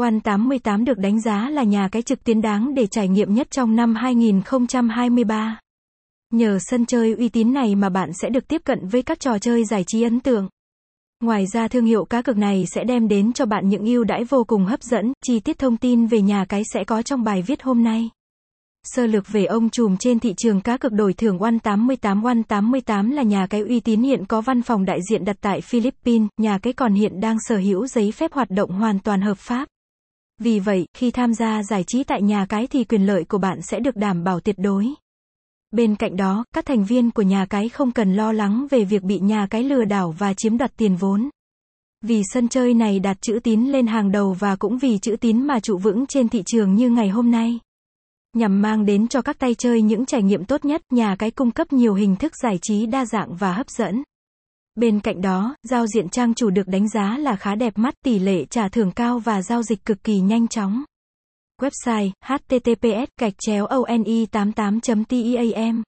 One88 được đánh giá là nhà cái trực tuyến đáng để trải nghiệm nhất trong năm 2023. Nhờ sân chơi uy tín này mà bạn sẽ được tiếp cận với các trò chơi giải trí ấn tượng. Ngoài ra thương hiệu cá cược này sẽ đem đến cho bạn những ưu đãi vô cùng hấp dẫn, chi tiết thông tin về nhà cái sẽ có trong bài viết hôm nay. Sơ lược về ông trùm trên thị trường cá cược đổi thưởng One88 One88 là nhà cái uy tín hiện có văn phòng đại diện đặt tại Philippines, nhà cái còn hiện đang sở hữu giấy phép hoạt động hoàn toàn hợp pháp. Vì vậy, khi tham gia giải trí tại nhà cái thì quyền lợi của bạn sẽ được đảm bảo tuyệt đối. Bên cạnh đó, các thành viên của nhà cái không cần lo lắng về việc bị nhà cái lừa đảo và chiếm đoạt tiền vốn. Vì sân chơi này đặt chữ tín lên hàng đầu và cũng vì chữ tín mà trụ vững trên thị trường như ngày hôm nay. Nhằm mang đến cho các tay chơi những trải nghiệm tốt nhất, nhà cái cung cấp nhiều hình thức giải trí đa dạng và hấp dẫn. Bên cạnh đó, giao diện trang chủ được đánh giá là khá đẹp mắt, tỷ lệ trả thưởng cao và giao dịch cực kỳ nhanh chóng. Website https gạch chéo oni 88 team